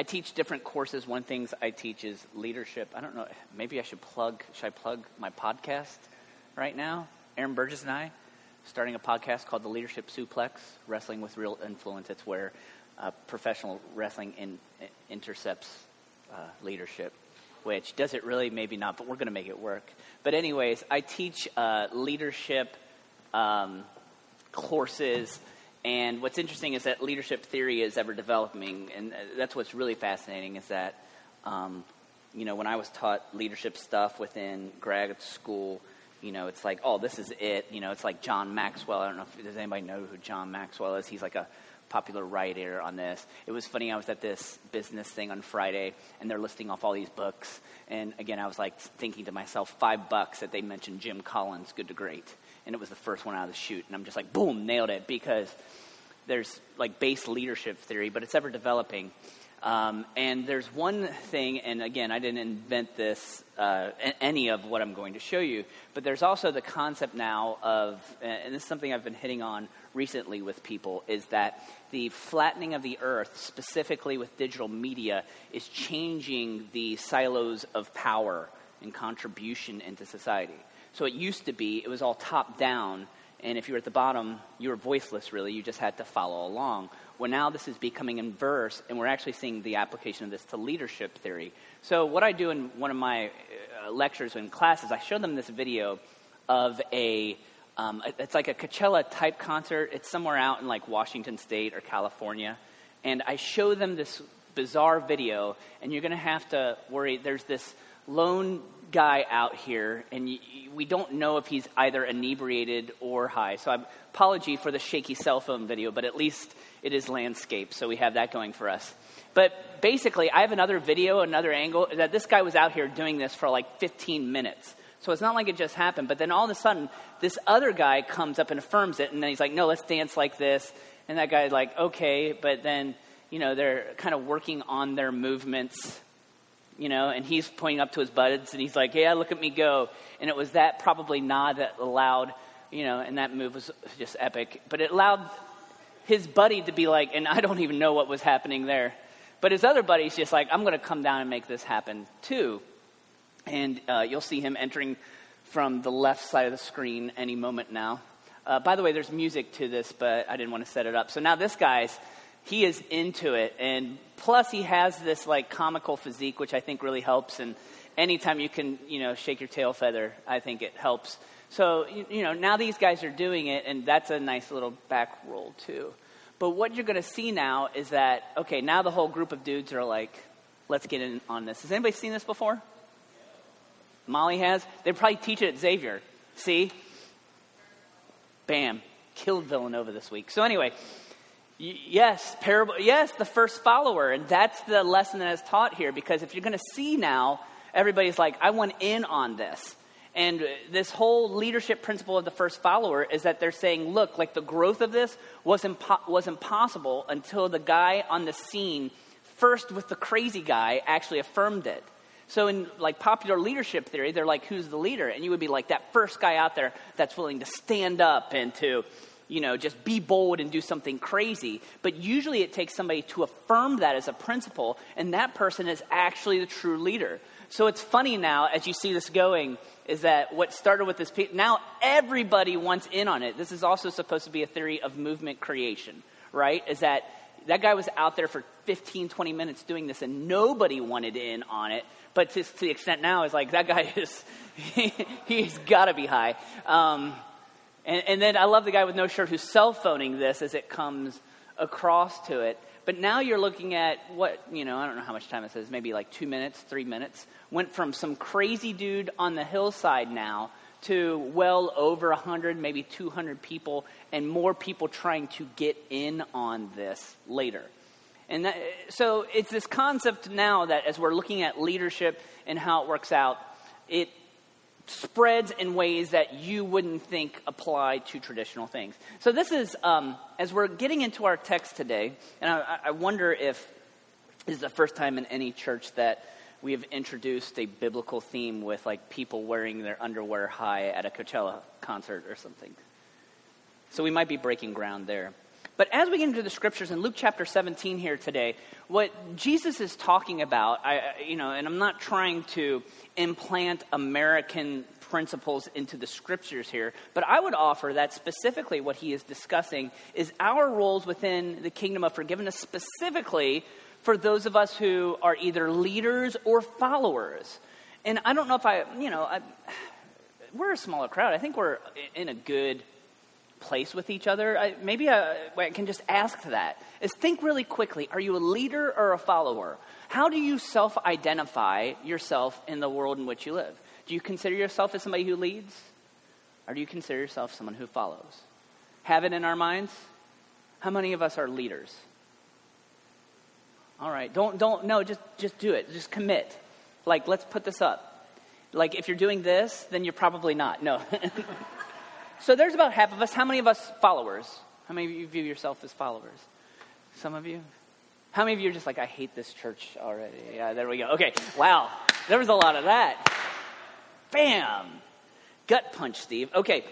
I teach different courses. One things I teach is leadership. I don't know. Maybe I should plug. Should I plug my podcast right now? Aaron Burgess and I starting a podcast called The Leadership Suplex, Wrestling with Real Influence. It's where uh, professional wrestling in, intercepts uh, leadership, which does it really? Maybe not, but we're going to make it work. But, anyways, I teach uh, leadership um, courses. And what's interesting is that leadership theory is ever developing, and uh, that's what's really fascinating. Is that, um, you know, when I was taught leadership stuff within grad school, you know, it's like, oh, this is it. You know, it's like John Maxwell. I don't know if does anybody know who John Maxwell is. He's like a popular writer on this. It was funny. I was at this business thing on Friday, and they're listing off all these books. And again, I was like thinking to myself, five bucks that they mentioned Jim Collins, Good to Great, and it was the first one out of the chute. And I'm just like, boom, nailed it because there's like base leadership theory, but it's ever developing. Um, and there's one thing, and again, I didn't invent this, uh, any of what I'm going to show you, but there's also the concept now of, and this is something I've been hitting on recently with people, is that the flattening of the earth, specifically with digital media, is changing the silos of power and contribution into society. So it used to be, it was all top down, and if you were at the bottom, you were voiceless, really. You just had to follow along. Well, now this is becoming inverse, and we're actually seeing the application of this to leadership theory. So, what I do in one of my uh, lectures and classes, I show them this video of a um, it's like a Coachella type concert. It's somewhere out in like Washington State or California, and I show them this bizarre video, and you're going to have to worry. There's this lone guy out here, and we don't know if he's either inebriated or high. So, I apology for the shaky cell phone video, but at least it is landscape, so we have that going for us. But basically, I have another video, another angle, that this guy was out here doing this for like 15 minutes. So it's not like it just happened. But then all of a sudden, this other guy comes up and affirms it, and then he's like, no, let's dance like this. And that guy's like, okay, but then, you know, they're kind of working on their movements, you know, and he's pointing up to his buds, and he's like, yeah, look at me go. And it was that probably nod that allowed, you know, and that move was just epic. But it allowed his buddy to be like, and I don't even know what was happening there. But his other buddy's just like, I'm going to come down and make this happen too. And uh, you'll see him entering from the left side of the screen any moment now. Uh, by the way, there's music to this, but I didn't want to set it up. So now this guy's, he is into it. And plus, he has this like comical physique, which I think really helps. And anytime you can, you know, shake your tail feather, I think it helps. So, you, you know, now these guys are doing it, and that's a nice little back roll, too. But what you're going to see now is that, okay, now the whole group of dudes are like, let's get in on this. Has anybody seen this before? Molly has? They probably teach it at Xavier. See? Bam. Killed Villanova this week. So, anyway, yes, parable, yes, the first follower. And that's the lesson that is taught here because if you're going to see now, everybody's like, I want in on this. And this whole leadership principle of the first follower is that they're saying, look, like the growth of this was, impo- was impossible until the guy on the scene, first with the crazy guy, actually affirmed it. So in like popular leadership theory, they're like, who's the leader? And you would be like that first guy out there that's willing to stand up and to, you know, just be bold and do something crazy. But usually it takes somebody to affirm that as a principle, and that person is actually the true leader. So it's funny now as you see this going is that what started with this, now everybody wants in on it. This is also supposed to be a theory of movement creation, right? Is that that guy was out there for 15, 20 minutes doing this and nobody wanted in on it. But to, to the extent now is like that guy is, he, has got to be high. Um, and, and then I love the guy with no shirt who's cell phoning this as it comes across to it. But now you're looking at what, you know, I don't know how much time it says, maybe like two minutes, three minutes. Went from some crazy dude on the hillside now to well over 100, maybe 200 people, and more people trying to get in on this later. And that, so it's this concept now that as we're looking at leadership and how it works out, it spreads in ways that you wouldn't think apply to traditional things. So, this is, um, as we're getting into our text today, and I, I wonder if this is the first time in any church that we have introduced a biblical theme with like people wearing their underwear high at a Coachella concert or something. So, we might be breaking ground there. But as we get into the scriptures in Luke chapter 17 here today, what Jesus is talking about, I, you know, and I'm not trying to implant American principles into the scriptures here, but I would offer that specifically what he is discussing is our roles within the kingdom of forgiveness, specifically for those of us who are either leaders or followers. And I don't know if I, you know, I, we're a smaller crowd. I think we're in a good place with each other. I, maybe uh, I, I can just ask that. Is think really quickly are you a leader or a follower? How do you self identify yourself in the world in which you live? Do you consider yourself as somebody who leads? Or do you consider yourself someone who follows? Have it in our minds? How many of us are leaders? All right. Don't, don't, no, just, just do it. Just commit. Like, let's put this up. Like, if you're doing this, then you're probably not. No. So there's about half of us. How many of us followers? How many of you view yourself as followers? Some of you? How many of you are just like, I hate this church already? Yeah, there we go. Okay, wow. There was a lot of that. Bam! Gut punch, Steve. Okay,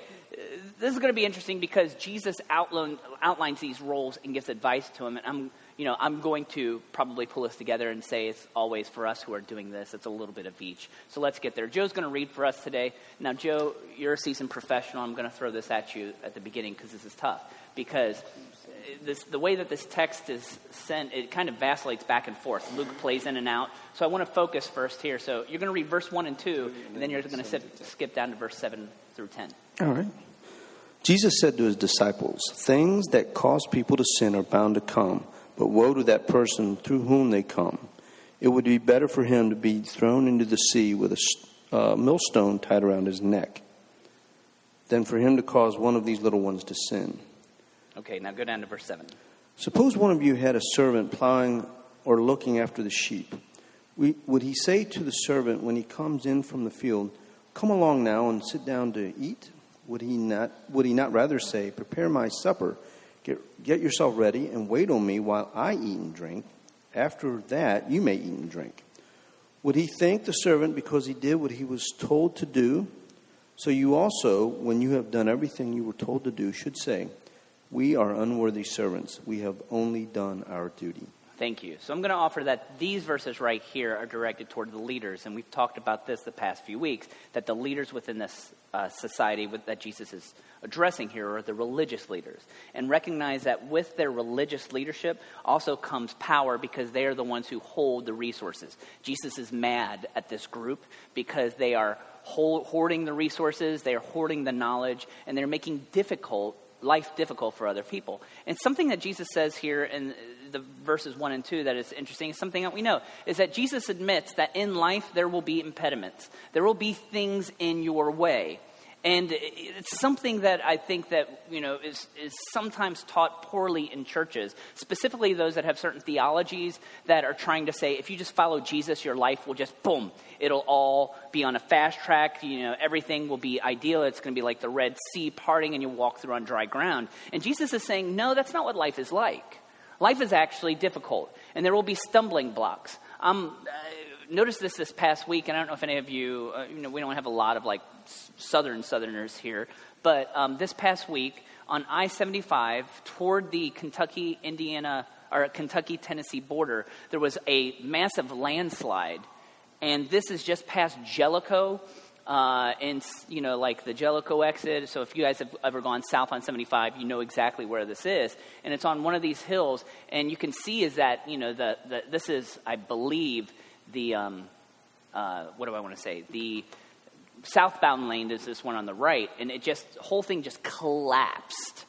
this is going to be interesting because Jesus outline, outlines these roles and gives advice to him. And I'm you know, I'm going to probably pull this together and say it's always for us who are doing this, it's a little bit of each. So let's get there. Joe's going to read for us today. Now, Joe, you're a seasoned professional. I'm going to throw this at you at the beginning because this is tough. Because uh, this, the way that this text is sent, it kind of vacillates back and forth. Luke plays in and out. So I want to focus first here. So you're going to read verse 1 and 2, and then you're going to skip down to verse 7 through 10. All right. Jesus said to his disciples, Things that cause people to sin are bound to come but woe to that person through whom they come. It would be better for him to be thrown into the sea with a uh, millstone tied around his neck than for him to cause one of these little ones to sin. Okay, now go down to verse 7. Suppose one of you had a servant plowing or looking after the sheep. would he say to the servant when he comes in from the field, Come along now and sit down to eat? Would he not, would he not rather say, Prepare my supper? Get, get yourself ready and wait on me while I eat and drink. After that, you may eat and drink. Would he thank the servant because he did what he was told to do? So you also, when you have done everything you were told to do, should say, We are unworthy servants. We have only done our duty. Thank you. So I'm going to offer that these verses right here are directed toward the leaders, and we've talked about this the past few weeks. That the leaders within this uh, society with, that Jesus is addressing here are the religious leaders, and recognize that with their religious leadership also comes power because they are the ones who hold the resources. Jesus is mad at this group because they are hoarding the resources, they are hoarding the knowledge, and they're making difficult life difficult for other people. And something that Jesus says here in the verses 1 and 2 that is interesting is something that we know is that Jesus admits that in life there will be impediments. There will be things in your way. And it's something that I think that, you know, is, is sometimes taught poorly in churches, specifically those that have certain theologies that are trying to say, if you just follow Jesus, your life will just, boom, it'll all be on a fast track. You know, everything will be ideal. It's going to be like the Red Sea parting and you walk through on dry ground. And Jesus is saying, no, that's not what life is like. Life is actually difficult, and there will be stumbling blocks. Um, uh, noticed this this past week, and I don't know if any of you, uh, you know, we don't have a lot of like southern southerners here, but um, this past week on I 75 toward the Kentucky, Indiana, or Kentucky, Tennessee border, there was a massive landslide. And this is just past Jellico uh, and you know like the Jellico exit. So if you guys have ever gone south on 75, you know exactly where this is, and it's on one of these hills, and you can see is that you know the, the this is I believe the um, uh, what do I want to say the southbound lane is this one on the right, and it just whole thing just collapsed.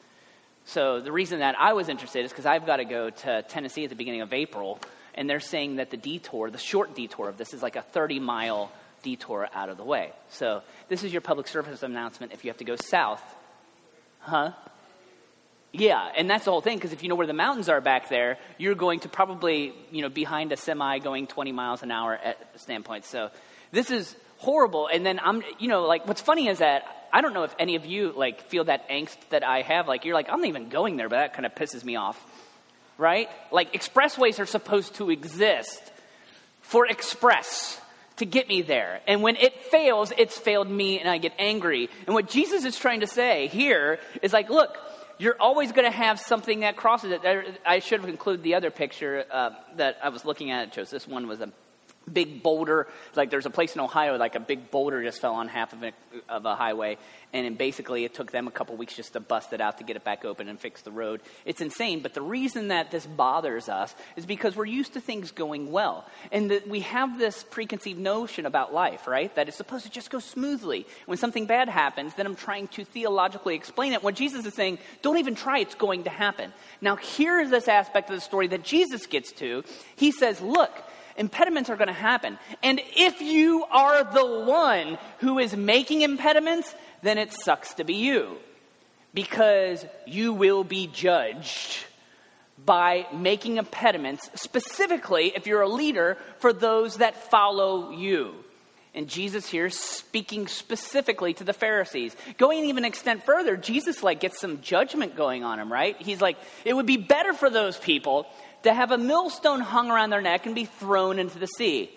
So the reason that I was interested is because I've got to go to Tennessee at the beginning of April, and they're saying that the detour, the short detour of this, is like a 30 mile detour out of the way. So this is your public service announcement if you have to go south. Huh? Yeah, and that's the whole thing because if you know where the mountains are back there, you're going to probably, you know, behind a semi going 20 miles an hour at standpoint. So this is horrible. And then I'm, you know, like what's funny is that I don't know if any of you like feel that angst that I have. Like you're like, I'm not even going there, but that kind of pisses me off. Right? Like expressways are supposed to exist for express to get me there. And when it fails, it's failed me and I get angry. And what Jesus is trying to say here is like, look, you're always going to have something that crosses it. I should have included the other picture uh, that I was looking at. It shows this one was a big boulder. Like there's a place in Ohio, like a big boulder just fell on half of, of a highway, and basically it took them a couple weeks just to bust it out to get it back open and fix the road. It's insane. But the reason that this bothers us is because we're used to things going well, and that we have this preconceived notion about life, right? That it's supposed to just go smoothly. When something bad happens, then I'm trying to theologically explain it. When Jesus is saying, "Don't even try; it's going to happen." Now, here is this aspect of the story that Jesus gets to. He says, "Look." Impediments are going to happen. And if you are the one who is making impediments, then it sucks to be you. Because you will be judged by making impediments, specifically if you're a leader, for those that follow you. And Jesus here speaking specifically to the Pharisees. Going even an extent further, Jesus like gets some judgment going on him, right? He's like, it would be better for those people to have a millstone hung around their neck and be thrown into the sea.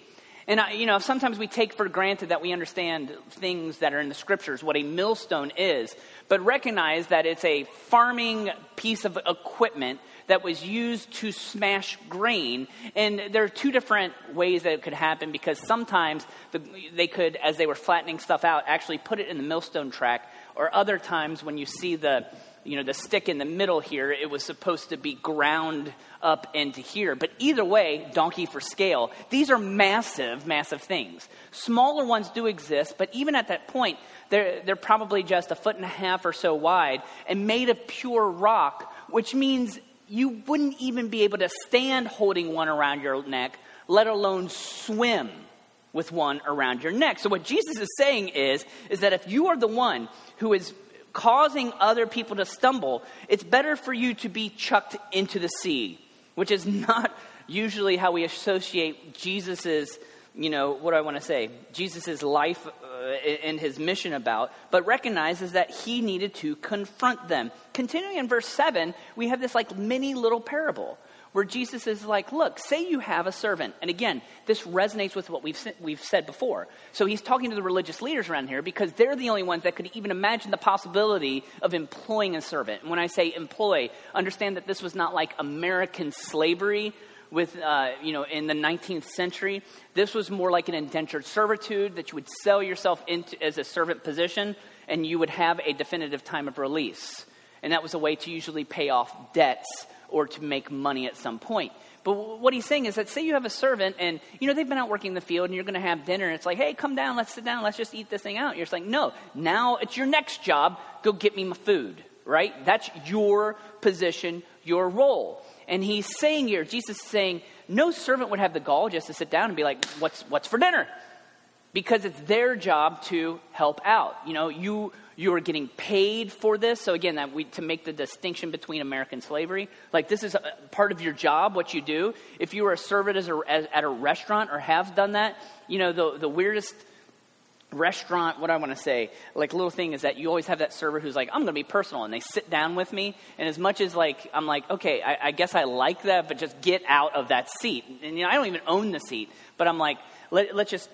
And, you know, sometimes we take for granted that we understand things that are in the scriptures, what a millstone is, but recognize that it's a farming piece of equipment that was used to smash grain. And there are two different ways that it could happen because sometimes the, they could, as they were flattening stuff out, actually put it in the millstone track, or other times when you see the, you know, the stick in the middle here, it was supposed to be ground up into here. But either way, donkey for scale, these are massive, massive things. Smaller ones do exist, but even at that point, they're, they're probably just a foot and a half or so wide and made of pure rock, which means you wouldn't even be able to stand holding one around your neck, let alone swim with one around your neck. So what Jesus is saying is is that if you are the one who is causing other people to stumble, it's better for you to be chucked into the sea which is not usually how we associate Jesus's, you know, what do I want to say? Jesus's life uh, and his mission about, but recognizes that he needed to confront them. Continuing in verse 7, we have this like mini little parable where Jesus is like, look, say you have a servant. And again, this resonates with what we've, we've said before. So he's talking to the religious leaders around here because they're the only ones that could even imagine the possibility of employing a servant. And when I say employ, understand that this was not like American slavery with, uh, you know, in the 19th century. This was more like an indentured servitude that you would sell yourself into as a servant position and you would have a definitive time of release. And that was a way to usually pay off debts or to make money at some point. But what he's saying is that say you have a servant and you know they've been out working in the field and you're going to have dinner and it's like, "Hey, come down, let's sit down, let's just eat this thing out." You're like, "No, now it's your next job. Go get me my food." Right? That's your position, your role. And he's saying here, Jesus is saying, no servant would have the gall just to sit down and be like, "What's what's for dinner?" Because it's their job to help out. You know, you you are getting paid for this. So again, that we, to make the distinction between American slavery, like this is part of your job, what you do. If you are a servant as a, as, at a restaurant or have done that, you know the the weirdest restaurant. What I want to say, like little thing, is that you always have that server who's like, I'm going to be personal, and they sit down with me, and as much as like I'm like, okay, I, I guess I like that, but just get out of that seat. And you know, I don't even own the seat, but I'm like, let, let's just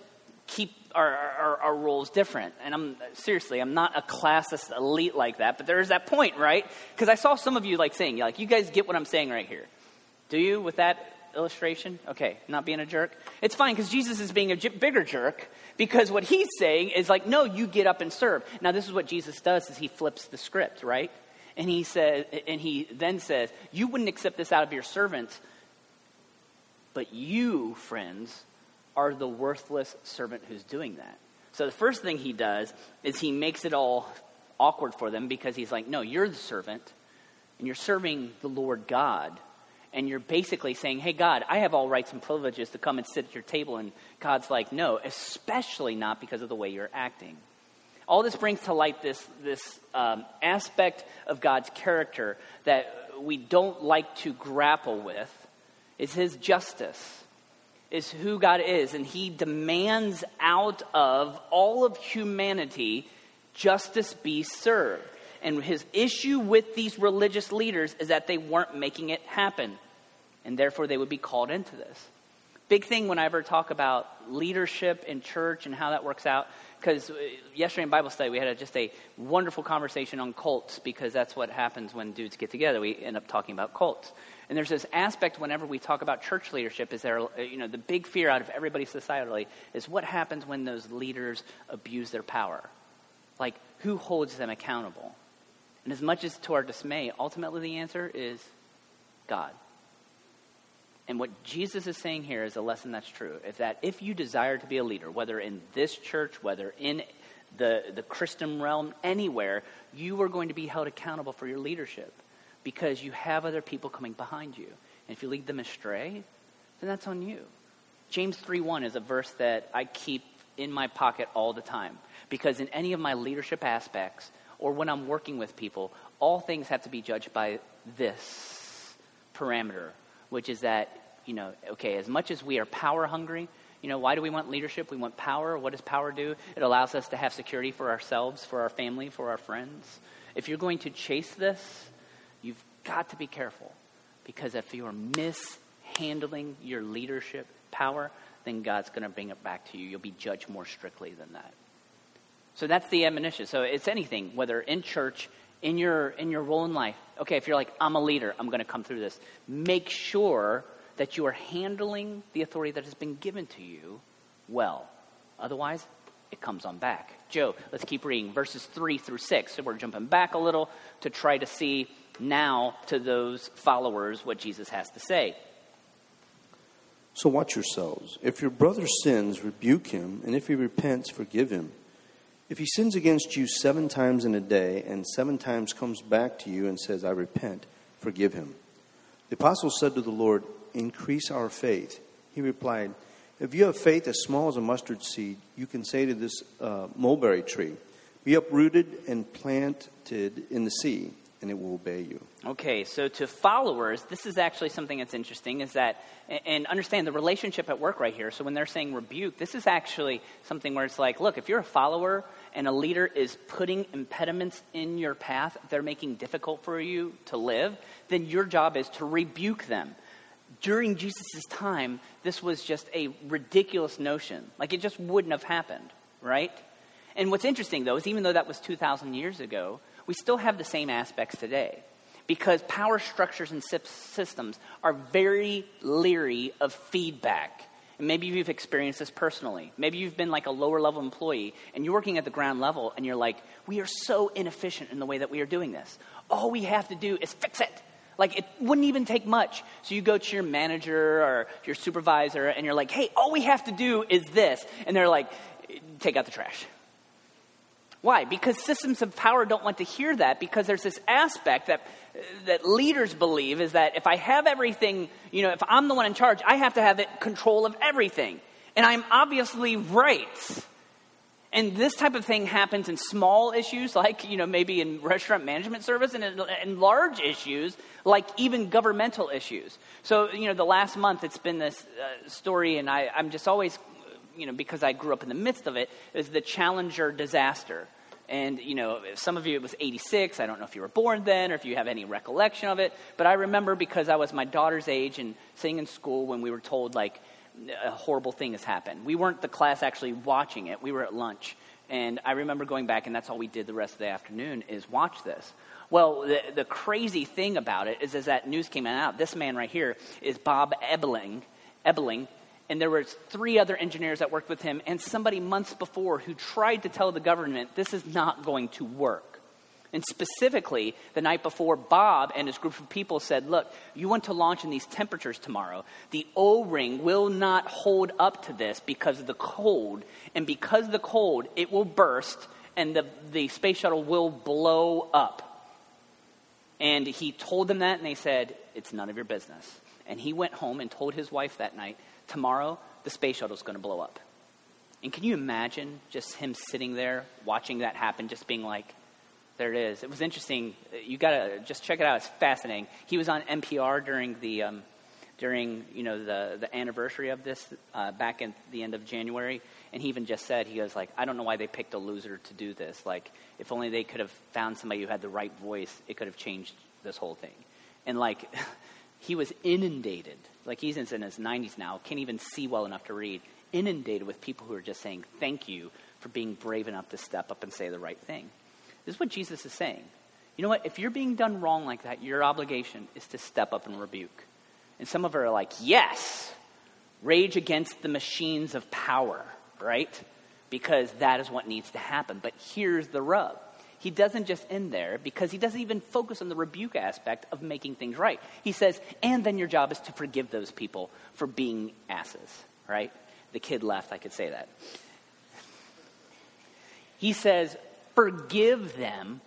keep our, our, our roles different. And I'm seriously, I'm not a classist elite like that, but there is that point, right? Because I saw some of you like saying, like, you guys get what I'm saying right here. Do you with that illustration? Okay, not being a jerk. It's fine because Jesus is being a j- bigger jerk because what he's saying is like, no, you get up and serve. Now, this is what Jesus does: is he flips the script, right? And he says, and he then says, you wouldn't accept this out of your servants, but you, friends, are the worthless servant who's doing that. So the first thing he does is he makes it all awkward for them because he's like, no, you're the servant and you're serving the Lord God. And you're basically saying, hey, God, I have all rights and privileges to come and sit at your table. And God's like, no, especially not because of the way you're acting. All this brings to light this, this um, aspect of God's character that we don't like to grapple with is his justice is who God is, and He demands out of all of humanity justice be served. And his issue with these religious leaders is that they weren't making it happen, and therefore they would be called into this. Big thing when I ever talk about leadership in church and how that works out. Because uh, yesterday in Bible study, we had a, just a wonderful conversation on cults because that's what happens when dudes get together. We end up talking about cults. And there's this aspect whenever we talk about church leadership is there, uh, you know, the big fear out of everybody societally is what happens when those leaders abuse their power? Like, who holds them accountable? And as much as to our dismay, ultimately the answer is God. And what Jesus is saying here is a lesson that's true. Is that if you desire to be a leader, whether in this church, whether in the, the Christian realm, anywhere, you are going to be held accountable for your leadership because you have other people coming behind you. And if you lead them astray, then that's on you. James 3:1 is a verse that I keep in my pocket all the time because in any of my leadership aspects or when I'm working with people, all things have to be judged by this parameter, which is that, you know, okay, as much as we are power hungry, you know, why do we want leadership? We want power. What does power do? It allows us to have security for ourselves, for our family, for our friends. If you're going to chase this, got to be careful because if you are mishandling your leadership power, then God's going to bring it back to you. You'll be judged more strictly than that. So that's the admonition. So it's anything, whether in church, in your in your role in life. Okay, if you're like, I'm a leader, I'm going to come through this. Make sure that you are handling the authority that has been given to you well. Otherwise, it comes on back. Joe, let's keep reading verses 3 through 6. So we're jumping back a little to try to see now to those followers what Jesus has to say. So watch yourselves. If your brother sins, rebuke him, and if he repents, forgive him. If he sins against you seven times in a day and seven times comes back to you and says, I repent, forgive him. The apostle said to the Lord, Increase our faith. He replied, If you have faith as small as a mustard seed, you can say to this uh, mulberry tree, Be uprooted and planted in the sea, and it will obey you. Okay, so to followers, this is actually something that's interesting is that, and understand the relationship at work right here. So when they're saying rebuke, this is actually something where it's like, look, if you're a follower and a leader is putting impediments in your path, they're making difficult for you to live, then your job is to rebuke them. During Jesus' time, this was just a ridiculous notion. Like it just wouldn't have happened, right? And what's interesting, though, is even though that was 2,000 years ago, we still have the same aspects today because power structures and systems are very leery of feedback. And maybe you've experienced this personally. Maybe you've been like a lower level employee and you're working at the ground level and you're like, we are so inefficient in the way that we are doing this. All we have to do is fix it. Like it wouldn't even take much. So you go to your manager or your supervisor and you're like, hey, all we have to do is this. And they're like, take out the trash. Why? Because systems of power don't want to hear that because there's this aspect that, that leaders believe is that if I have everything, you know, if I'm the one in charge, I have to have it, control of everything. And I'm obviously right. And this type of thing happens in small issues, like, you know, maybe in restaurant management service, and in, in, large issues, like even governmental issues. So, you know, the last month it's been this uh, story, and I, I'm just always you know, because I grew up in the midst of it, is the Challenger disaster. And, you know, some of you, it was 86. I don't know if you were born then or if you have any recollection of it. But I remember because I was my daughter's age and sitting in school when we were told, like, a horrible thing has happened. We weren't the class actually watching it, we were at lunch. And I remember going back, and that's all we did the rest of the afternoon is watch this. Well, the, the crazy thing about it is as that news came out, this man right here is Bob Ebeling, Ebeling and there were three other engineers that worked with him and somebody months before who tried to tell the government this is not going to work. And specifically the night before bob and his group of people said look you want to launch in these temperatures tomorrow. The o-ring will not hold up to this because of the cold. And because of the cold it will burst and the, the space shuttle will blow up. And he told them that and they said it's none of your business. And he went home and told his wife that night tomorrow the space shuttle is going to blow up. And can you imagine just him sitting there watching that happen, just being like, there it is. It was interesting. You got to just check it out. It's fascinating. He was on NPR during the um, during you know the the anniversary of this uh, back in the end of January, and he even just said he goes like, I don't know why they picked a loser to do this. Like, if only they could have found somebody who had the right voice, it could have changed this whole thing. And like, he was inundated like he's in his 90s now, can't even see well enough to read, inundated with people who are just saying, Thank you for being brave enough to step up and say the right thing. This is what Jesus is saying. You know what? If you're being done wrong like that, your obligation is to step up and rebuke. And some of us are like, Yes, rage against the machines of power, right? Because that is what needs to happen. But here's the rub he doesn't just end there because he doesn't even focus on the rebuke aspect of making things right. He says, and then your job is to forgive those people for being asses, right? The kid left, I could say that. He says, forgive them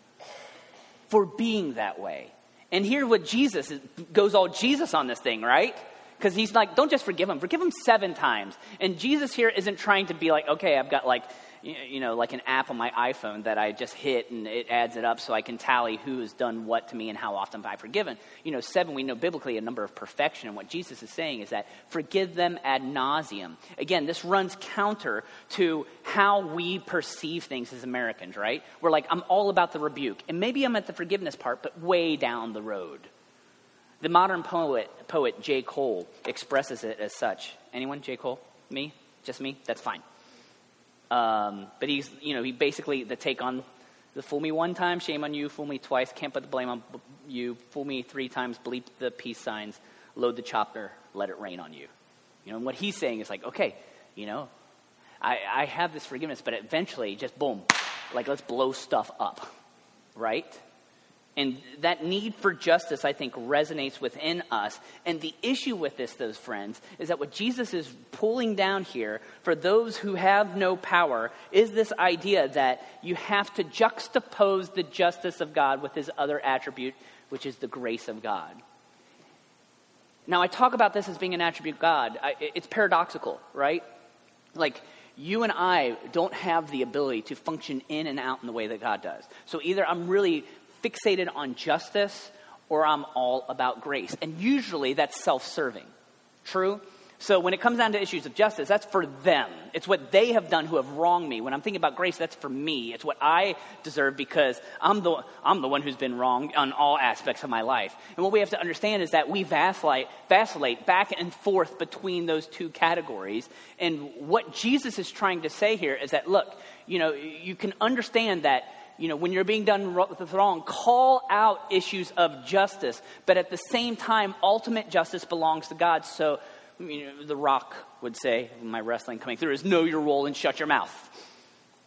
for being that way. And here what Jesus goes all Jesus on this thing, right? Because he's like, don't just forgive them, forgive them seven times. And Jesus here isn't trying to be like, okay, I've got like you know, like an app on my iPhone that I just hit and it adds it up so I can tally who has done what to me and how often I've forgiven. You know, seven, we know biblically a number of perfection. And what Jesus is saying is that forgive them ad nauseum. Again, this runs counter to how we perceive things as Americans, right? We're like, I'm all about the rebuke. And maybe I'm at the forgiveness part, but way down the road. The modern poet, poet J. Cole expresses it as such. Anyone? J. Cole? Me? Just me? That's fine. Um, but he's, you know, he basically the take on the fool me one time, shame on you, fool me twice, can't put the blame on you, fool me three times, bleep the peace signs, load the chopper, let it rain on you. You know, and what he's saying is like, okay, you know, I, I have this forgiveness, but eventually just boom, like let's blow stuff up, right? And that need for justice, I think, resonates within us. And the issue with this, those friends, is that what Jesus is pulling down here for those who have no power is this idea that you have to juxtapose the justice of God with his other attribute, which is the grace of God. Now, I talk about this as being an attribute of God. I, it's paradoxical, right? Like, you and I don't have the ability to function in and out in the way that God does. So either I'm really fixated on justice or I'm all about grace. And usually that's self serving. True? So when it comes down to issues of justice, that's for them. It's what they have done who have wronged me. When I'm thinking about grace, that's for me. It's what I deserve because I'm the, I'm the one who's been wrong on all aspects of my life. And what we have to understand is that we vacillate, vacillate back and forth between those two categories. And what Jesus is trying to say here is that, look, you know, you can understand that you know, when you're being done wrong, with the wrong call out issues of justice. But at the same time, ultimate justice belongs to God. So, you know, The Rock would say, my wrestling coming through, is know your role and shut your mouth.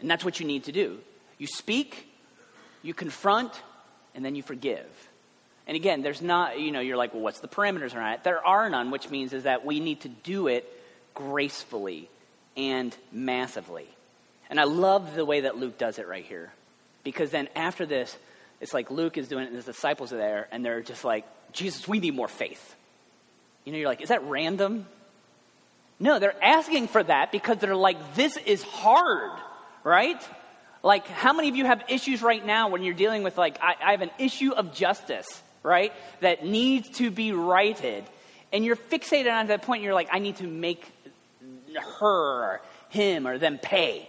And that's what you need to do. You speak, you confront, and then you forgive. And again, there's not, you know, you're like, well, what's the parameters around it? There are none, which means is that we need to do it gracefully and massively. And I love the way that Luke does it right here. Because then after this, it's like Luke is doing it and his disciples are there and they're just like, Jesus, we need more faith. You know, you're like, is that random? No, they're asking for that because they're like, this is hard, right? Like, how many of you have issues right now when you're dealing with, like, I, I have an issue of justice, right, that needs to be righted? And you're fixated on that point, you're like, I need to make her, him, or them pay.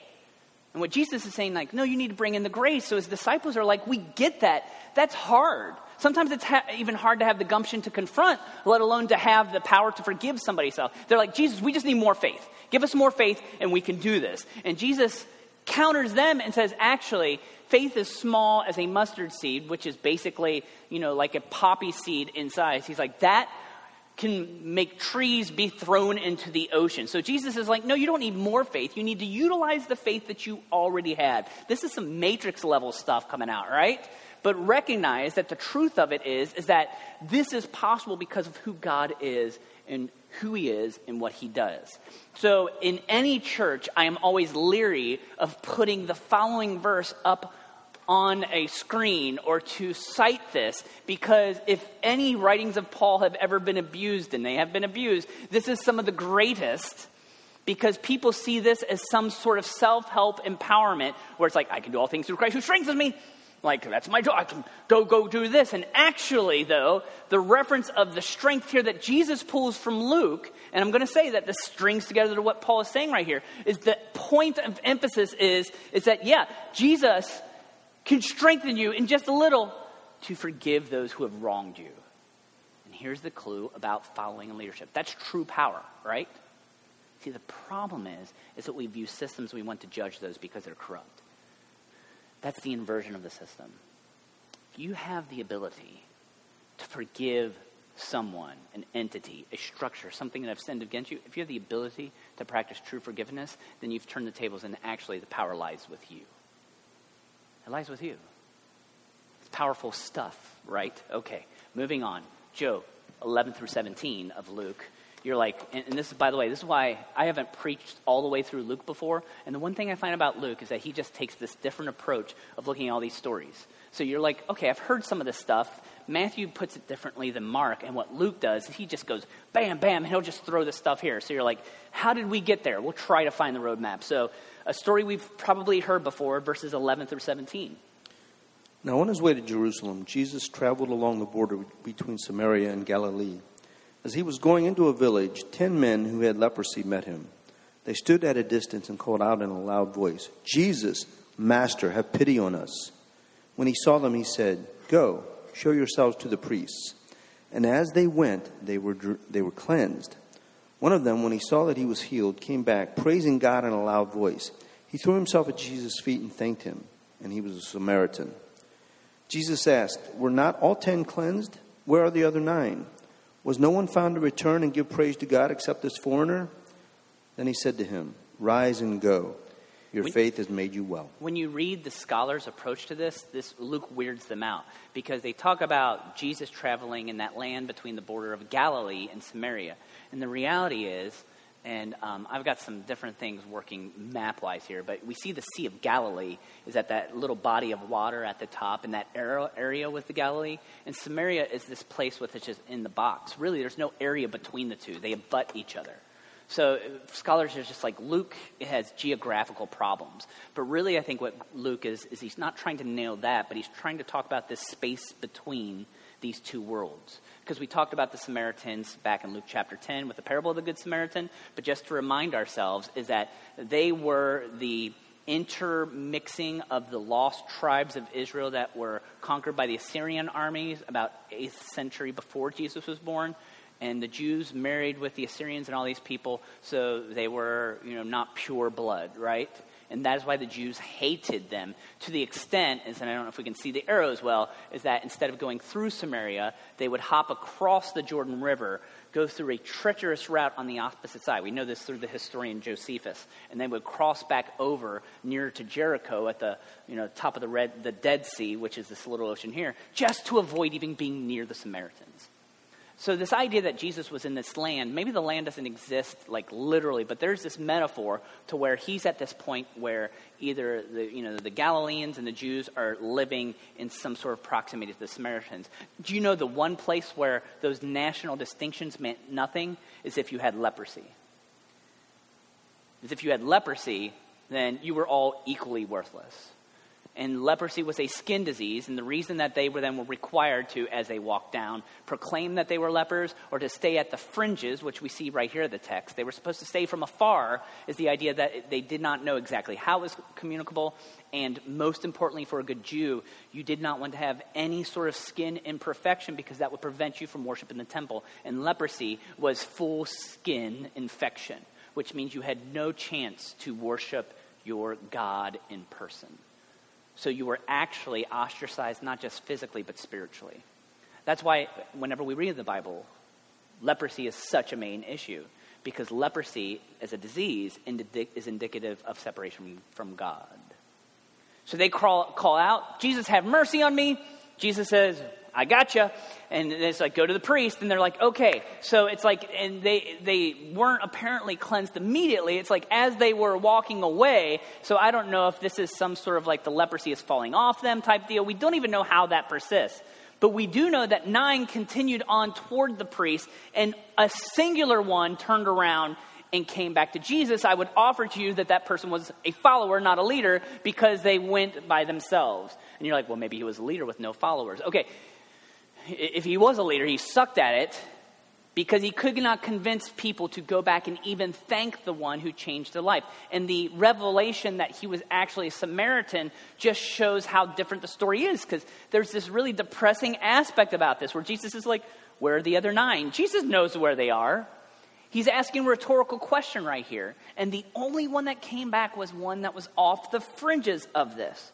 And what Jesus is saying, like, no, you need to bring in the grace. So his disciples are like, we get that. That's hard. Sometimes it's ha- even hard to have the gumption to confront, let alone to have the power to forgive somebody. So they're like, Jesus, we just need more faith. Give us more faith and we can do this. And Jesus counters them and says, actually, faith is small as a mustard seed, which is basically, you know, like a poppy seed in size. He's like, that can make trees be thrown into the ocean. So Jesus is like, no, you don't need more faith. You need to utilize the faith that you already had. This is some matrix level stuff coming out, right? But recognize that the truth of it is, is that this is possible because of who God is and who he is and what he does. So in any church, I am always leery of putting the following verse up on a screen or to cite this because if any writings of Paul have ever been abused, and they have been abused, this is some of the greatest because people see this as some sort of self help empowerment where it's like, I can do all things through Christ who strengthens me. Like, that's my job. I can go, go do this. And actually, though, the reference of the strength here that Jesus pulls from Luke, and I'm going to say that this strings together to what Paul is saying right here, is the point of emphasis is, is that, yeah, Jesus can strengthen you in just a little to forgive those who have wronged you. And here's the clue about following and leadership. That's true power, right? See, the problem is, is that we view systems, we want to judge those because they're corrupt. That's the inversion of the system. You have the ability to forgive someone, an entity, a structure, something that I've sinned against you, if you have the ability to practice true forgiveness, then you've turned the tables and actually the power lies with you. It lies with you. It's powerful stuff, right? Okay, moving on. Joe, 11 through 17 of Luke. You're like, and, this is, by the way, this is why I haven't preached all the way through Luke before. And the one thing I find about Luke is that he just takes this different approach of looking at all these stories. So you're like, okay, I've heard some of this stuff. Matthew puts it differently than Mark, and what Luke does is he just goes bam, bam, and he'll just throw the stuff here. So you're like, how did we get there? We'll try to find the roadmap. So a story we've probably heard before, verses 11 through 17. Now, on his way to Jerusalem, Jesus traveled along the border between Samaria and Galilee. As he was going into a village, ten men who had leprosy met him. They stood at a distance and called out in a loud voice, Jesus, Master, have pity on us. When he saw them, he said, Go, show yourselves to the priests. And as they went, they were, they were cleansed. One of them, when he saw that he was healed, came back, praising God in a loud voice. He threw himself at Jesus' feet and thanked him, and he was a Samaritan. Jesus asked, Were not all ten cleansed? Where are the other nine? Was no one found to return and give praise to God except this foreigner? Then he said to him, Rise and go. Your when, faith has made you well. When you read the scholars' approach to this, this Luke weirds them out because they talk about Jesus traveling in that land between the border of Galilee and Samaria. And the reality is, and um, I've got some different things working map wise here, but we see the Sea of Galilee is at that little body of water at the top, and that area with the Galilee. And Samaria is this place with which is in the box. Really, there's no area between the two, they abut each other. So scholars are just like Luke has geographical problems, but really I think what Luke is is he's not trying to nail that, but he's trying to talk about this space between these two worlds. Because we talked about the Samaritans back in Luke chapter 10 with the parable of the Good Samaritan, but just to remind ourselves is that they were the intermixing of the lost tribes of Israel that were conquered by the Assyrian armies about 8th century before Jesus was born and the Jews married with the Assyrians and all these people, so they were, you know, not pure blood, right? And that is why the Jews hated them to the extent, and I don't know if we can see the arrows well, is that instead of going through Samaria, they would hop across the Jordan River, go through a treacherous route on the opposite side. We know this through the historian Josephus, and they would cross back over near to Jericho at the you know top of the red the Dead Sea, which is this little ocean here, just to avoid even being near the Samaritans. So, this idea that Jesus was in this land, maybe the land doesn't exist like literally, but there's this metaphor to where he's at this point where either the, you know, the Galileans and the Jews are living in some sort of proximity to the Samaritans. Do you know the one place where those national distinctions meant nothing is if you had leprosy? Is if you had leprosy, then you were all equally worthless and leprosy was a skin disease, and the reason that they were then were required to, as they walked down, proclaim that they were lepers or to stay at the fringes, which we see right here in the text. They were supposed to stay from afar, is the idea that they did not know exactly how it was communicable, and most importantly for a good Jew, you did not want to have any sort of skin imperfection because that would prevent you from worship in the temple. And leprosy was full skin infection, which means you had no chance to worship your God in person. So you were actually ostracized not just physically, but spiritually. That's why, whenever we read the Bible, leprosy is such a main issue, because leprosy as a disease is indicative of separation from God. So they call, call out, Jesus, have mercy on me. Jesus says, I gotcha. And it's like, go to the priest. And they're like, okay. So it's like, and they, they weren't apparently cleansed immediately. It's like as they were walking away. So I don't know if this is some sort of like the leprosy is falling off them type deal. We don't even know how that persists. But we do know that nine continued on toward the priest, and a singular one turned around and came back to Jesus. I would offer to you that that person was a follower, not a leader, because they went by themselves. And you're like, well, maybe he was a leader with no followers. Okay, if he was a leader, he sucked at it because he could not convince people to go back and even thank the one who changed their life. And the revelation that he was actually a Samaritan just shows how different the story is because there's this really depressing aspect about this where Jesus is like, Where are the other nine? Jesus knows where they are. He's asking a rhetorical question right here. And the only one that came back was one that was off the fringes of this.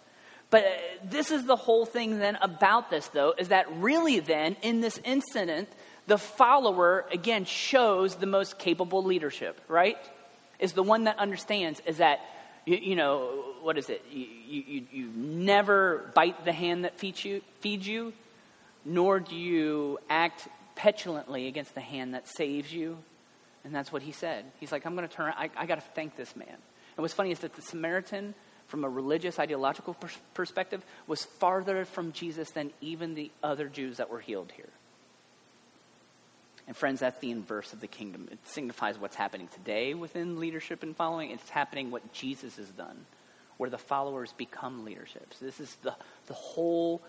But uh, this is the whole thing then about this, though, is that really then, in this incident, the follower, again, shows the most capable leadership, right? Is the one that understands, is that, you, you know, what is it? You, you, you never bite the hand that feeds you, feeds you, nor do you act petulantly against the hand that saves you. And that's what he said. He's like, I'm going to turn, I, I got to thank this man. And what's funny is that the Samaritan from a religious, ideological pers- perspective, was farther from Jesus than even the other Jews that were healed here. And friends, that's the inverse of the kingdom. It signifies what's happening today within leadership and following. It's happening what Jesus has done, where the followers become leadership. So this is the, the whole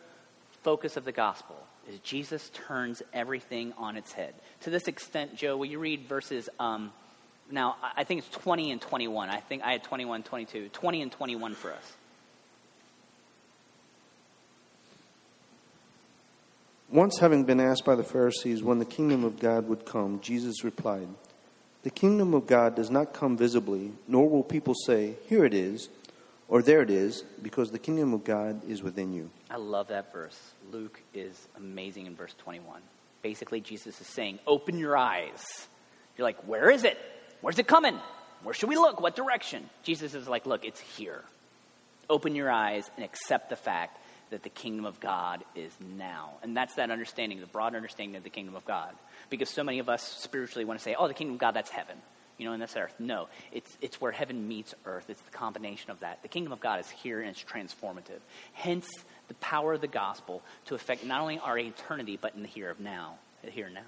focus of the gospel is Jesus turns everything on its head. To this extent, Joe, will you read verses um, now, I think it's 20 and 21. I think I had 21, 22. 20 and 21 for us. Once having been asked by the Pharisees when the kingdom of God would come, Jesus replied, The kingdom of God does not come visibly, nor will people say, Here it is, or there it is, because the kingdom of God is within you. I love that verse. Luke is amazing in verse 21. Basically, Jesus is saying, Open your eyes. You're like, Where is it? Where's it coming? Where should we look? What direction? Jesus is like, look, it's here. Open your eyes and accept the fact that the kingdom of God is now. And that's that understanding, the broad understanding of the kingdom of God. Because so many of us spiritually want to say, oh, the kingdom of God, that's heaven. You know, and that's earth. No, it's, it's where heaven meets earth. It's the combination of that. The kingdom of God is here and it's transformative. Hence, the power of the gospel to affect not only our eternity, but in the here of now, the here now.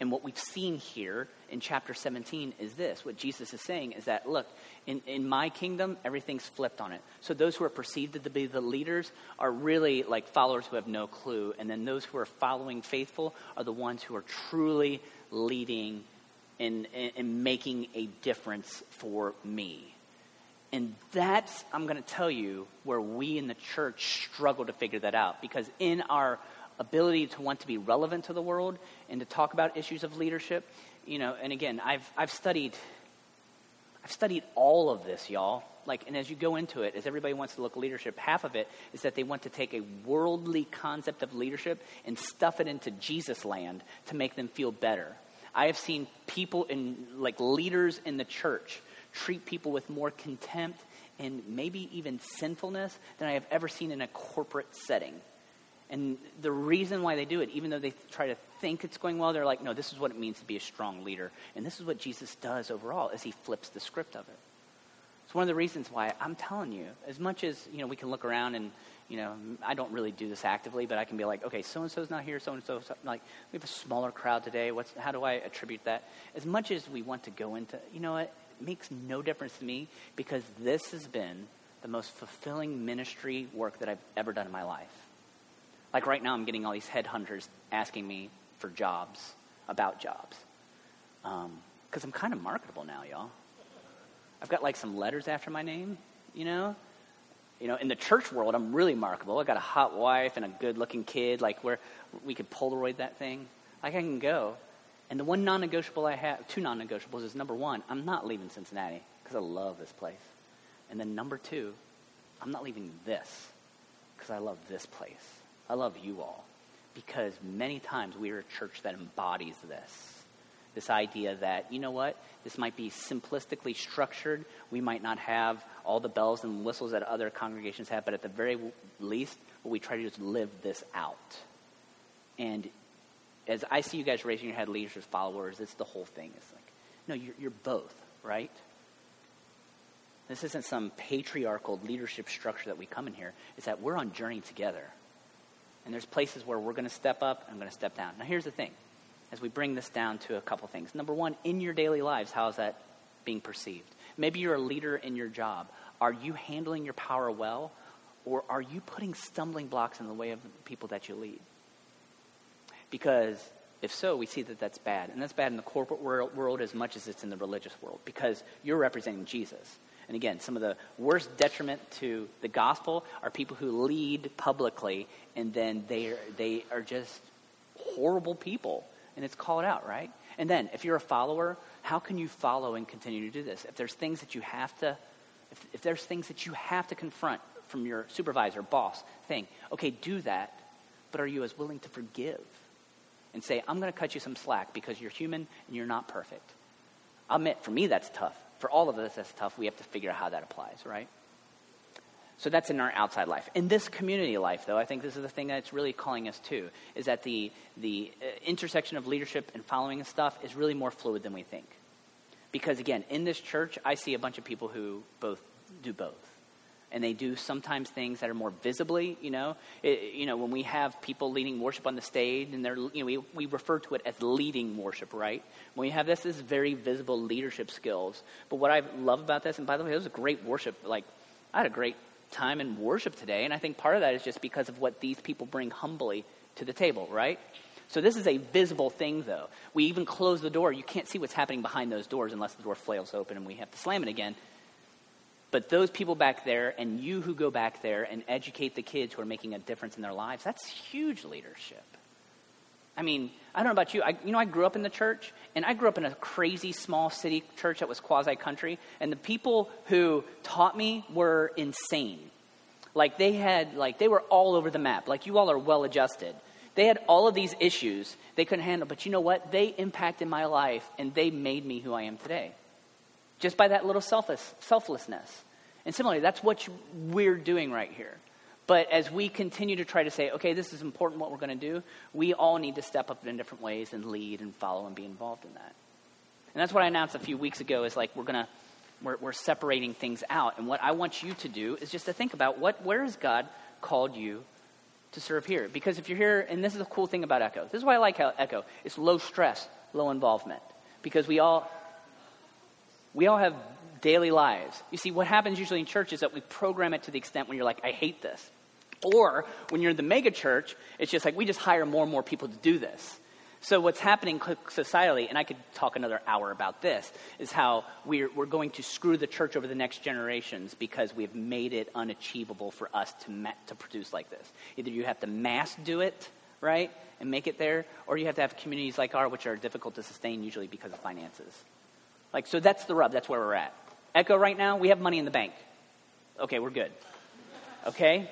And what we've seen here in chapter 17 is this. What Jesus is saying is that, look, in, in my kingdom, everything's flipped on it. So those who are perceived to be the leaders are really like followers who have no clue. And then those who are following faithful are the ones who are truly leading and, and making a difference for me. And that's, I'm going to tell you, where we in the church struggle to figure that out. Because in our ability to want to be relevant to the world and to talk about issues of leadership. You know, and again, I've, I've studied I've studied all of this, y'all. Like, and as you go into it, as everybody wants to look leadership, half of it is that they want to take a worldly concept of leadership and stuff it into Jesus land to make them feel better. I have seen people in, like leaders in the church, treat people with more contempt and maybe even sinfulness than I have ever seen in a corporate setting. And the reason why they do it, even though they try to think it's going well, they're like, no, this is what it means to be a strong leader. And this is what Jesus does overall, is he flips the script of it. It's one of the reasons why I'm telling you, as much as, you know, we can look around and, you know, I don't really do this actively, but I can be like, okay, so-and-so's not here, so-and-so, like, we have a smaller crowd today. What's, how do I attribute that? As much as we want to go into, you know it makes no difference to me because this has been the most fulfilling ministry work that I've ever done in my life. Like right now, I'm getting all these headhunters asking me for jobs, about jobs. Because um, I'm kind of marketable now, y'all. I've got like some letters after my name, you know? You know, in the church world, I'm really marketable. I got a hot wife and a good looking kid, like where we could Polaroid that thing. Like I can go. And the one non negotiable I have, two non negotiables is number one, I'm not leaving Cincinnati because I love this place. And then number two, I'm not leaving this because I love this place. I love you all because many times we are a church that embodies this. This idea that, you know what, this might be simplistically structured. We might not have all the bells and whistles that other congregations have, but at the very least, what we try to do is live this out. And as I see you guys raising your head, leaders, followers, it's the whole thing. It's like, no, you're, you're both, right? This isn't some patriarchal leadership structure that we come in here. It's that we're on journey together. And there's places where we're going to step up and I'm going to step down. Now, here's the thing as we bring this down to a couple things. Number one, in your daily lives, how is that being perceived? Maybe you're a leader in your job. Are you handling your power well? Or are you putting stumbling blocks in the way of the people that you lead? Because if so, we see that that's bad. And that's bad in the corporate world, world as much as it's in the religious world because you're representing Jesus. And again, some of the worst detriment to the gospel are people who lead publicly and then they are, they are just horrible people, and it's called out, right? And then, if you're a follower, how can you follow and continue to do this? If there's things that you have to, if, if there's things that you have to confront from your supervisor, boss, thing, okay, do that. But are you as willing to forgive and say, I'm going to cut you some slack because you're human and you're not perfect? I'll admit, for me, that's tough. For all of us, that's tough. We have to figure out how that applies, right? So that's in our outside life. In this community life, though, I think this is the thing that's really calling us to, is that the, the uh, intersection of leadership and following and stuff is really more fluid than we think. Because again, in this church, I see a bunch of people who both do both. And they do sometimes things that are more visibly, you know. It, you know, when we have people leading worship on the stage, and they're, you know, we, we refer to it as leading worship, right? When we have this, this is very visible leadership skills. But what I love about this, and by the way, it was a great worship. Like, I had a great time in worship today. And I think part of that is just because of what these people bring humbly to the table, right? So this is a visible thing, though. We even close the door. You can't see what's happening behind those doors unless the door flails open and we have to slam it again. But those people back there and you who go back there and educate the kids who are making a difference in their lives, that's huge leadership. I mean, I don't know about you. I, you know, I grew up in the church, and I grew up in a crazy small city church that was quasi country, and the people who taught me were insane. Like they had, like they were all over the map. Like you all are well adjusted. They had all of these issues they couldn't handle, but you know what? They impacted my life, and they made me who I am today, just by that little selfless, selflessness. And similarly, that's what we're doing right here. But as we continue to try to say, okay, this is important what we're going to do, we all need to step up in different ways and lead and follow and be involved in that. And that's what I announced a few weeks ago is like we're going to we're, we're separating things out. And what I want you to do is just to think about what where has God called you to serve here? Because if you're here, and this is the cool thing about Echo. This is why I like Echo. It's low stress, low involvement. Because we all we all have daily lives. You see, what happens usually in church is that we program it to the extent when you're like, I hate this. Or when you're in the mega church, it's just like we just hire more and more people to do this. So what's happening societally, and I could talk another hour about this, is how we're, we're going to screw the church over the next generations because we've made it unachievable for us to, ma- to produce like this. Either you have to mass do it, right, and make it there, or you have to have communities like ours, which are difficult to sustain usually because of finances. Like, so that's the rub. That's where we're at. Echo right now, we have money in the bank. Okay, we're good. Okay?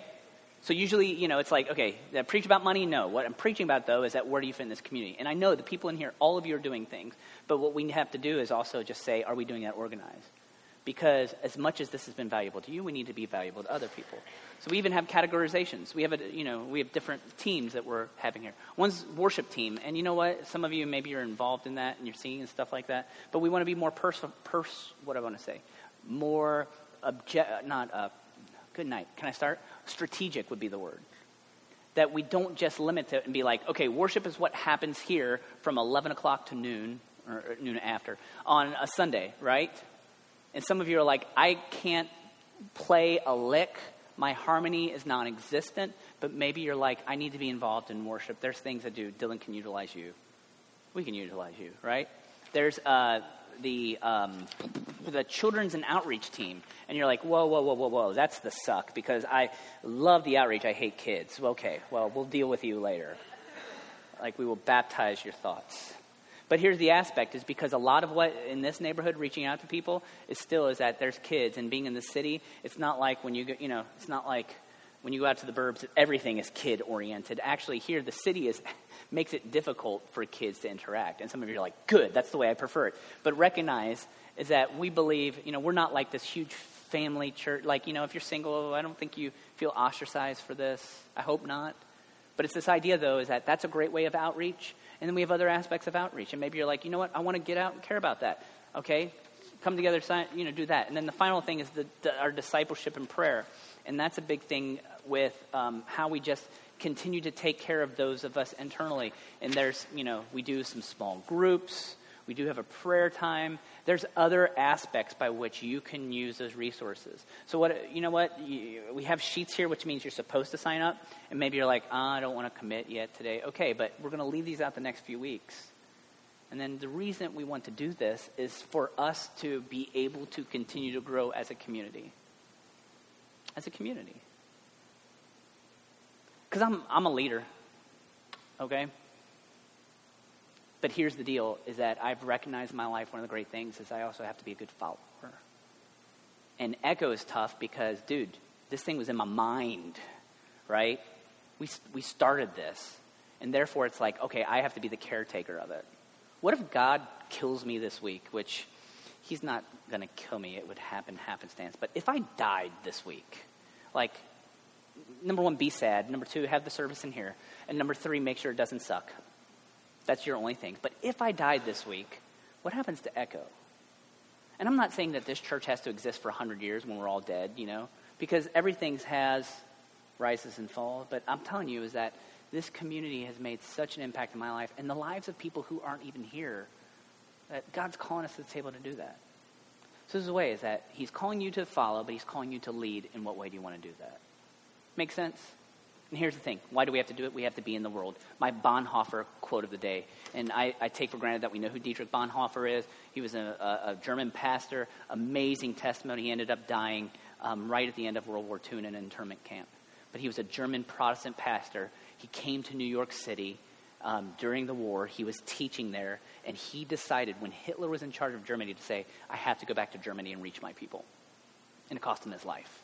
So usually, you know, it's like, okay, preach about money? No. What I'm preaching about, though, is that where do you fit in this community? And I know the people in here, all of you are doing things, but what we have to do is also just say, are we doing that organized? Because as much as this has been valuable to you, we need to be valuable to other people. So we even have categorizations. We have, a, you know, we have different teams that we're having here. One's worship team, and you know what? Some of you maybe you're involved in that and you're singing and stuff like that. But we want to be more pers, pers what I want to say? More object, not uh, good night. Can I start? strategic would be the word. That we don't just limit it and be like, okay, worship is what happens here from 11 o'clock to noon, or noon after, on a Sunday, right? And some of you are like, I can't play a lick. My harmony is non existent. But maybe you're like, I need to be involved in worship. There's things that do. Dylan can utilize you. We can utilize you, right? There's uh, the um, the children's and outreach team, and you're like, whoa, whoa, whoa, whoa, whoa, that's the suck because I love the outreach. I hate kids. Okay, well, we'll deal with you later. Like we will baptize your thoughts. But here's the aspect: is because a lot of what in this neighborhood reaching out to people is still is that there's kids, and being in the city, it's not like when you go, you know, it's not like when you go out to the burbs, everything is kid oriented. Actually, here the city is makes it difficult for kids to interact. And some of you are like, good, that's the way I prefer it. But recognize is that we believe, you know, we're not like this huge family church. Like, you know, if you're single, oh, I don't think you feel ostracized for this. I hope not. But it's this idea, though, is that that's a great way of outreach. And then we have other aspects of outreach. And maybe you're like, you know what, I want to get out and care about that. Okay, come together, you know, do that. And then the final thing is the, the, our discipleship and prayer. And that's a big thing with um, how we just continue to take care of those of us internally. And there's, you know, we do some small groups. We do have a prayer time. There's other aspects by which you can use those resources. So what you know what you, we have sheets here, which means you're supposed to sign up, and maybe you're like, oh, I don't want to commit yet today. Okay, but we're going to leave these out the next few weeks. And then the reason we want to do this is for us to be able to continue to grow as a community. As a community. Because I'm, I'm a leader, okay? But here's the deal is that I've recognized in my life one of the great things is I also have to be a good follower. And echo is tough because, dude, this thing was in my mind, right? We, we started this. And therefore, it's like, okay, I have to be the caretaker of it. What if God kills me this week, which he's not going to kill me, it would happen happenstance. But if I died this week, like, number one, be sad. Number two, have the service in here. And number three, make sure it doesn't suck. That's your only thing. But if I died this week, what happens to Echo? And I'm not saying that this church has to exist for 100 years when we're all dead, you know, because everything has rises and falls. But I'm telling you is that this community has made such an impact in my life and the lives of people who aren't even here that God's calling us to the table to do that. So this is the way is that he's calling you to follow, but he's calling you to lead. In what way do you want to do that? Make sense? And here's the thing why do we have to do it? We have to be in the world. My Bonhoeffer quote of the day, and I, I take for granted that we know who Dietrich Bonhoeffer is. He was a, a, a German pastor, amazing testimony. He ended up dying um, right at the end of World War II in an internment camp. But he was a German Protestant pastor. He came to New York City um, during the war. He was teaching there, and he decided when Hitler was in charge of Germany to say, I have to go back to Germany and reach my people. And it cost him his life.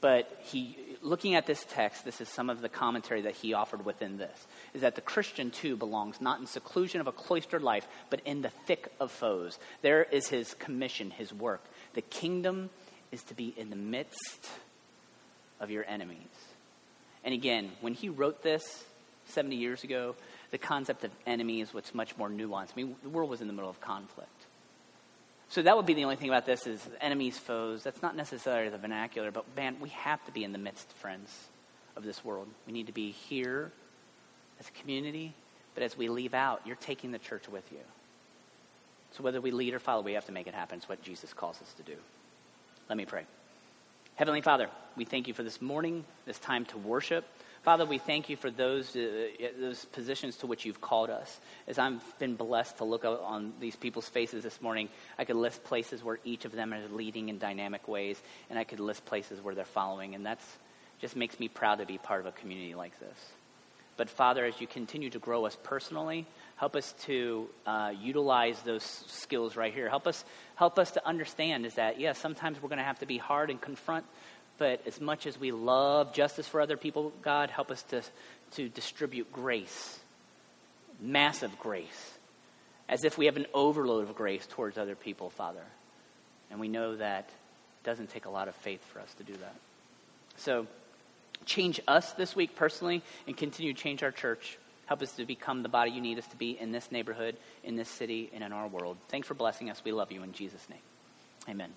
But he, looking at this text, this is some of the commentary that he offered within this, is that the Christian too belongs not in seclusion of a cloistered life, but in the thick of foes. There is his commission, his work. The kingdom is to be in the midst of your enemies. And again, when he wrote this 70 years ago, the concept of enemy is what's much more nuanced. I mean, the world was in the middle of conflict. So that would be the only thing about this is enemies, foes. That's not necessarily the vernacular, but man, we have to be in the midst, friends, of this world. We need to be here as a community, but as we leave out, you're taking the church with you. So whether we lead or follow, we have to make it happen. It's what Jesus calls us to do. Let me pray. Heavenly Father, we thank you for this morning, this time to worship. Father, we thank you for those, uh, those positions to which you've called us. As I've been blessed to look on these people's faces this morning, I could list places where each of them is leading in dynamic ways, and I could list places where they're following, and that just makes me proud to be part of a community like this. But Father, as you continue to grow us personally, help us to uh, utilize those skills right here. Help us, help us to understand is that, yes, yeah, sometimes we're going to have to be hard and confront but as much as we love justice for other people, God, help us to, to distribute grace, massive grace, as if we have an overload of grace towards other people, Father. And we know that it doesn't take a lot of faith for us to do that. So, change us this week personally and continue to change our church. Help us to become the body you need us to be in this neighborhood, in this city, and in our world. Thanks for blessing us. We love you in Jesus' name. Amen.